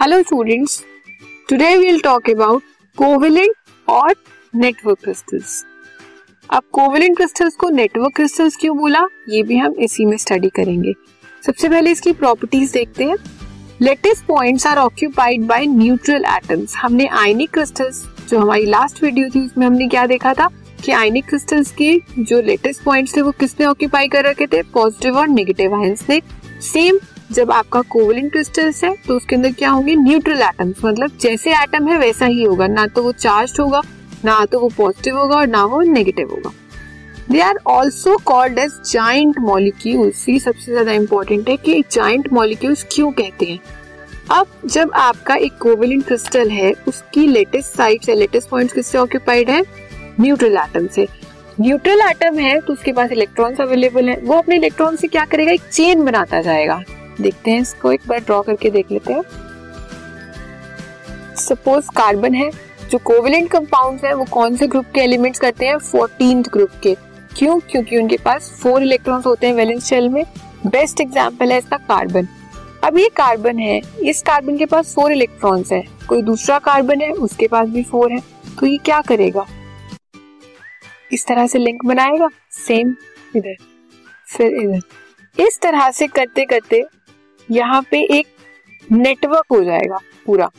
Hello students today we will talk about covalent और network crystals अब covalent crystals को network crystals क्यों बोला? ये भी हम इसी में स्टडी करेंगे। सबसे पहले इसकी प्रॉपर्टीज़ देखते हैं। Lattice points are occupied by neutral atoms हमने आयनिक क्रिस्टल्स जो हमारी लास्ट वीडियो थी, उसमें हमने क्या देखा था? कि आयनिक क्रिस्टल्स के जो लेटेस्ट पॉइंट्स थे, वो किसने ऑक्यूपाई कर रखे थे? पॉजिटिव और नेगेटिव आयंस ने। सेम जब आपका कोवलेंट क्रिस्टल्स है तो उसके अंदर क्या होंगे? न्यूट्रल एटम्स मतलब जैसे एटम है, वैसा ही होगा। ना तो वो चार्ज होगा, ना तो वो पॉजिटिव होगा और ना वो नेगेटिव होगा। They are also called as giant molecules ये सबसे ज़्यादा इंपॉर्टेंट है कि जाइंट मॉलिक्यूल्स क्यों कहते हैं? अब जब आपका एक कोवेलेंट क्रिस्टल है, उसकी लेटेस्ट साइड से लेटेस्ट पॉइंट्स किससे ऑक्यूपाइड है? न्यूट्रल एटम से। न्यूट्रल एटम है तो उसके पास इलेक्ट्रॉन्स अवेलेबल है। वो अपने इलेक्ट्रॉन से क्या करेगा? एक चेन बनाता जाएगा। देखते हैं इसको, एक बार ड्रॉ करके देख लेते हैं। सपोज़ कार्बन है, जो कोवेलेंट कंपाउंड्स है, वो कौन से ग्रुप के एलिमेंट्स करते हैं? फोर्टीन ग्रुप के। क्यों? क्योंकि उनके पास फोर इलेक्ट्रॉन्स होते हैं वैलेंस शेल में। बेस्ट एग्जांपल है इसका कार्बन अब ये कार्बन है, इस कार्बन के पास फोर इलेक्ट्रॉन्स है। कोई दूसरा कार्बन है, उसके पास भी फोर है। तो ये क्या करेगा? इस तरह से लिंक बनाएगा सेम इधर, फिर इधर। इस तरह से करते करते यहाँ पे एक नेटवर्क हो जाएगा पूरा।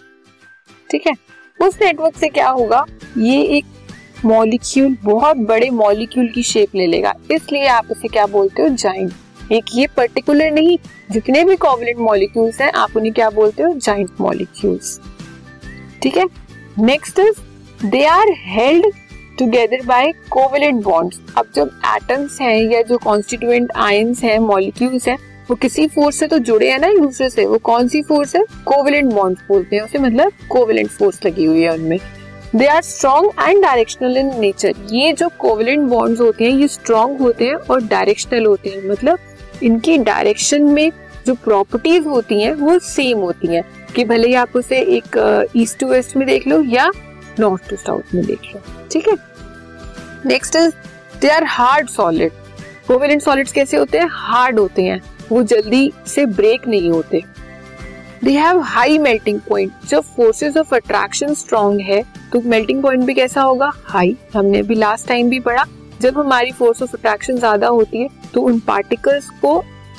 ठीक है? उस नेटवर्क से क्या होगा? ये एक मॉलिक्यूल बहुत बड़े मॉलिक्यूल की शेप ले लेगा। इसलिए आप इसे क्या बोलते हो? जाइंट एक ये पर्टिकुलर नहीं, जितने भी कोवलेंट मॉलिक्यूल्स हैं, आप उन्हें क्या बोलते हो? जाइंट मॉलिक्यूल्स ठीक है? Next is they are held together by covalent bonds अब जब एटम्स हैं या जो कॉन्स्टिट्यूएंट आयंस हैं मॉलिक्यूल्स हैं वो किसी फोर्स से तो जुड़े हैं ना एक दूसरे से? वो कौन सी फोर्स है? कोवेलेंट बॉन्ड बोलते हैं उसे मतलब कोवेलेंट फोर्स लगी हुई है उनमें। They are strong and directional in nature ये जो कोविलेंट बॉन्ड्स होते हैं, ये स्ट्रॉन्ग होते हैं और डायरेक्शनल होते हैं। मतलब इनकी डायरेक्शन में जो प्रॉपर्टीज़ होती हैं, वो सेम होती हैं। कि भले ही आप उसे एक ईस्ट टू वेस्ट में देख लो या नॉर्थ टू साउथ में देख लो। ठीक है? Next is they are hard solid covalent solids कैसे होते हैं? हार्ड होते हैं। वो जल्दी से ब्रेक नहीं होते। They have high melting point जब फोर्सेस ऑफ़ अट्रैक्शन स्ट्रॉन्ग है तो मेल्टिंग पॉइंट भी कैसा होगा? हाई हमने भी लास्ट टाइम भी पढ़ा, जब हमारी फोर्स ऑफ़ अट्रैक्शन ज़्यादा होती है तो उन पार्टिकल्स को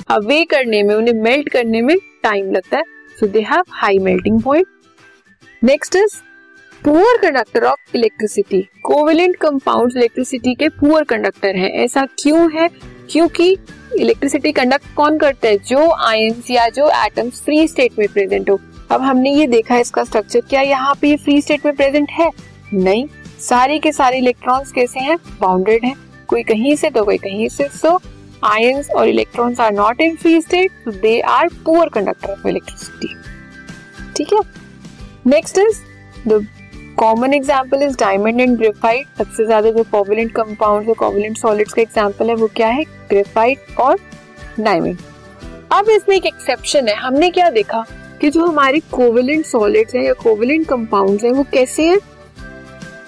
अवे करने में, उन्हें मेल्ट करने में टाइम लगता है। So they have high melting point next is poor conductor of electricity covalent compound electricity के पुअर कंडक्टर हैं। ऐसा क्यों है? क्योंकि इलेक्ट्रिसिटी कंडक्ट कौन करते हैं? जो आयंस या जो एटम्स फ्री स्टेट में प्रेजेंट हो। अब हमने ये देखा इसका स्ट्रक्चर क्या यहाँ पे फ्री स्टेट में प्रेजेंट है? नहीं। सारे के सारे इलेक्ट्रॉन्स कैसे हैं? बाउंडेड हैं। कोई कहीं से तो कोई कहीं से। सो आयंस और electrons are not in free state they are poor conductor of electricity ठीक है? Next is the common example is diamond and graphite सबसे ज़्यादा जो कोवलेंट कंपाउंड और कोवलेंट सॉलिड्स का एग्ज़ाम्पल है, वो क्या है? ग्रेफाइट और डायमंड अब इसमें एक एक्सेप्शन है। हमने क्या देखा? कि जो हमारे कोवलेंट सॉलिड्स हैं या कोवलेंट कंपाउंड्स हैं, वो कैसे हैं?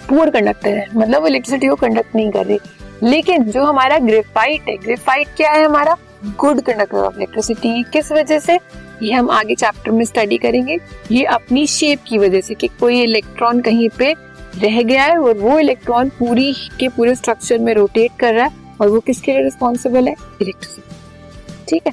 पुअर कंडक्टर है। मतलब वो इलेक्ट्रिसिटी को कंडक्ट नहीं कर रही। लेकिन जो हमारा ग्रेफाइट है ग्रेफाइट क्या है हमारा? गुड कंडक्टर ऑफ़ इलेक्ट्रिसिटी किस वजह से? ये हम आगे चैप्टर में स्टडी करेंगे। ये अपनी शेप की वजह से कि कोई इलेक्ट्रॉन कहीं पे रह गया है और वो इलेक्ट्रॉन पूरी के पूरे स्ट्रक्चर में रोटेट कर रहा है और वो किसके लिए रिस्पॉन्सिबल है? इलेक्ट्रिसिटी ठीक है?